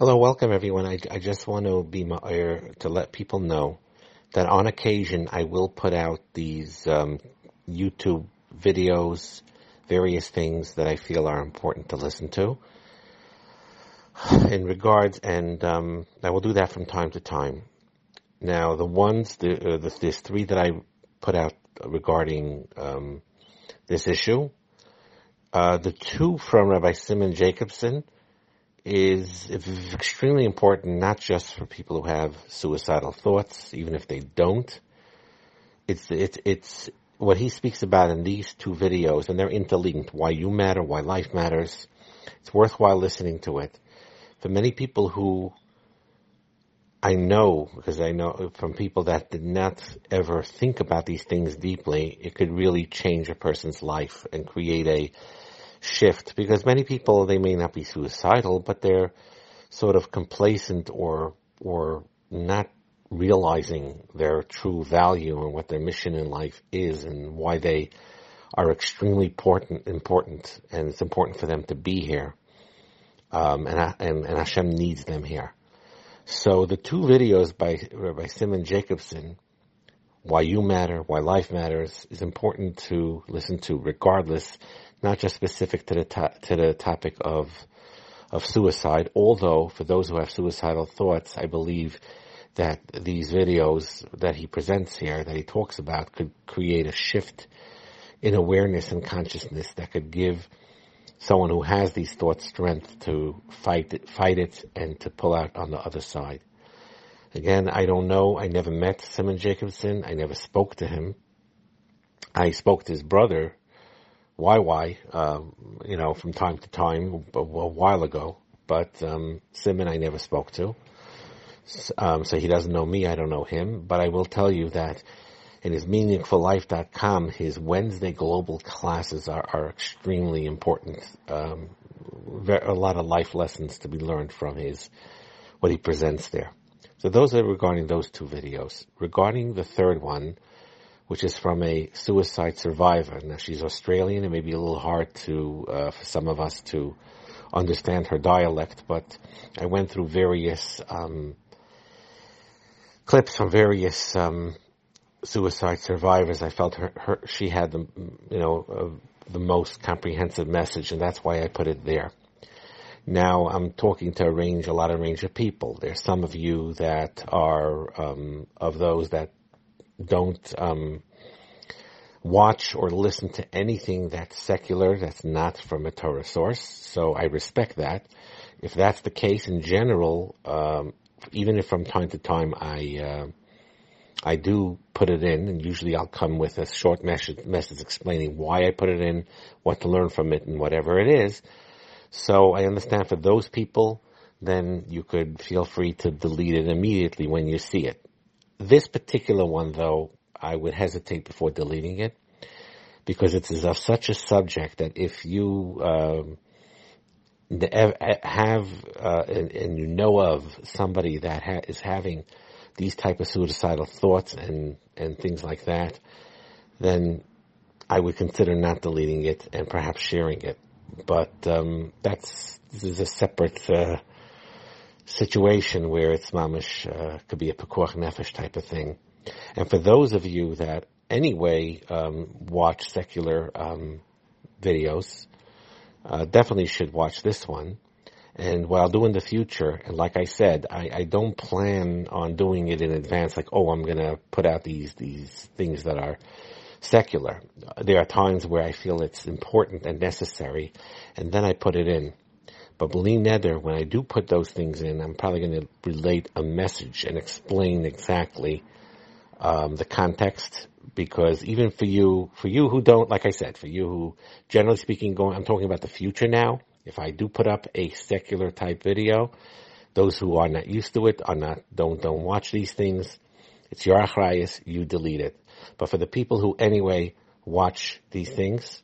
Hello, welcome everyone. I, I just want to be my ear to let people know that on occasion I will put out these um, YouTube videos, various things that I feel are important to listen to. In regards, and um, I will do that from time to time. Now, the ones, the, uh, the, there's three that I put out regarding um, this issue. Uh, the two from Rabbi Simon Jacobson is extremely important, not just for people who have suicidal thoughts, even if they don't. It's, it's, it's what he speaks about in these two videos, and they're interlinked. Why you matter, why life matters. It's worthwhile listening to it. For many people who I know, because I know from people that did not ever think about these things deeply, it could really change a person's life and create a shift because many people they may not be suicidal, but they're sort of complacent or or not realizing their true value and what their mission in life is and why they are extremely important important and it's important for them to be here. Um, and, and and Hashem needs them here. So the two videos by by Simon Jacobson, why you matter, why life matters, is important to listen to regardless not just specific to the to, to the topic of of suicide. Although for those who have suicidal thoughts, I believe that these videos that he presents here, that he talks about, could create a shift in awareness and consciousness that could give someone who has these thoughts strength to fight it, fight it and to pull out on the other side. Again, I don't know. I never met Simon Jacobson. I never spoke to him. I spoke to his brother, YY, um, you know, from time to time a, a while ago. But um, Simon, I never spoke to. Um, so he doesn't know me. I don't know him. But I will tell you that in his meaningfullife.com, his Wednesday global classes are, are extremely important. Um, a lot of life lessons to be learned from his what he presents there. So those are regarding those two videos. Regarding the third one, which is from a suicide survivor. Now she's Australian. It may be a little hard to uh, for some of us to understand her dialect, but I went through various um, clips from various um, suicide survivors. I felt her, her she had the you know uh, the most comprehensive message, and that's why I put it there. Now I'm talking to a range, a lot of range of people. There's some of you that are um, of those that don't um, watch or listen to anything that's secular, that's not from a Torah source. So I respect that. If that's the case in general, um, even if from time to time I uh, I do put it in, and usually I'll come with a short message, message explaining why I put it in, what to learn from it, and whatever it is. So I understand for those people, then you could feel free to delete it immediately when you see it. This particular one, though, I would hesitate before deleting it because it is of such a subject that if you um, have uh, and, and, you know of somebody that ha- is having these type of suicidal thoughts and and things like that, then I would consider not deleting it and perhaps sharing it. But um, that's this is a separate uh, situation where it's mamish uh, could be a pekuach nefesh type of thing. And for those of you that anyway um, watch secular um, videos, uh, definitely should watch this one. And what I'll do in the future, and like I said, I, I don't plan on doing it in advance. Like, oh, I'm gonna put out these these things that are secular. There are times where I feel it's important and necessary, and then I put it in. But bli neder, when I do put those things in, I'm probably going to relate a message and explain exactly um, the context. Because even for you, for you who don't, like I said, for you who, generally speaking, going, I'm talking about the future now. If I do put up a secular type video, those who are not used to it are not, don't, don't watch these things. It's your achrayas, you delete it. But for the people who anyway watch these things,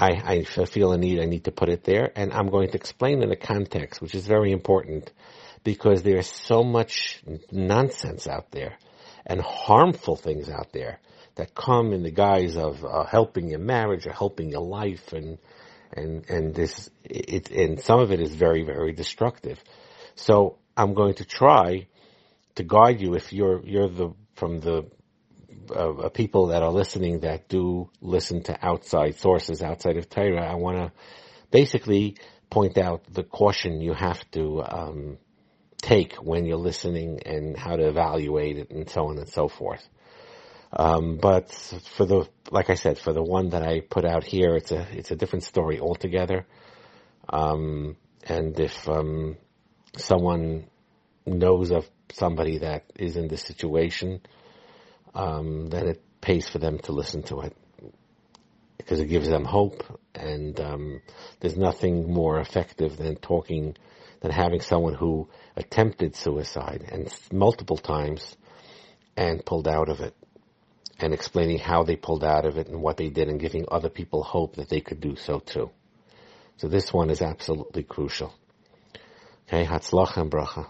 I, I feel a need, I need to put it there, and I'm going to explain in the context, which is very important, because there's so much nonsense out there, and harmful things out there, that come in the guise of uh, helping your marriage or helping your life, and and and this it and some of it is very very destructive. So I'm going to try to guide you if you're you're the from the uh people that are listening that do listen to outside sources outside of Torah. I want to basically point out the caution you have to um, take when you're listening and how to evaluate it and so on and so forth. Um, but for the, like I said, for the one that I put out here, it's a, it's a different story altogether. Um, and if, um, someone knows of somebody that is in this situation, um, then it pays for them to listen to it because it gives them hope and um, there's nothing more effective than talking than having someone who attempted suicide and multiple times and pulled out of it and explaining how they pulled out of it and what they did and giving other people hope that they could do so too. So this one is absolutely crucial. Okay, Hatzlach and Bracha.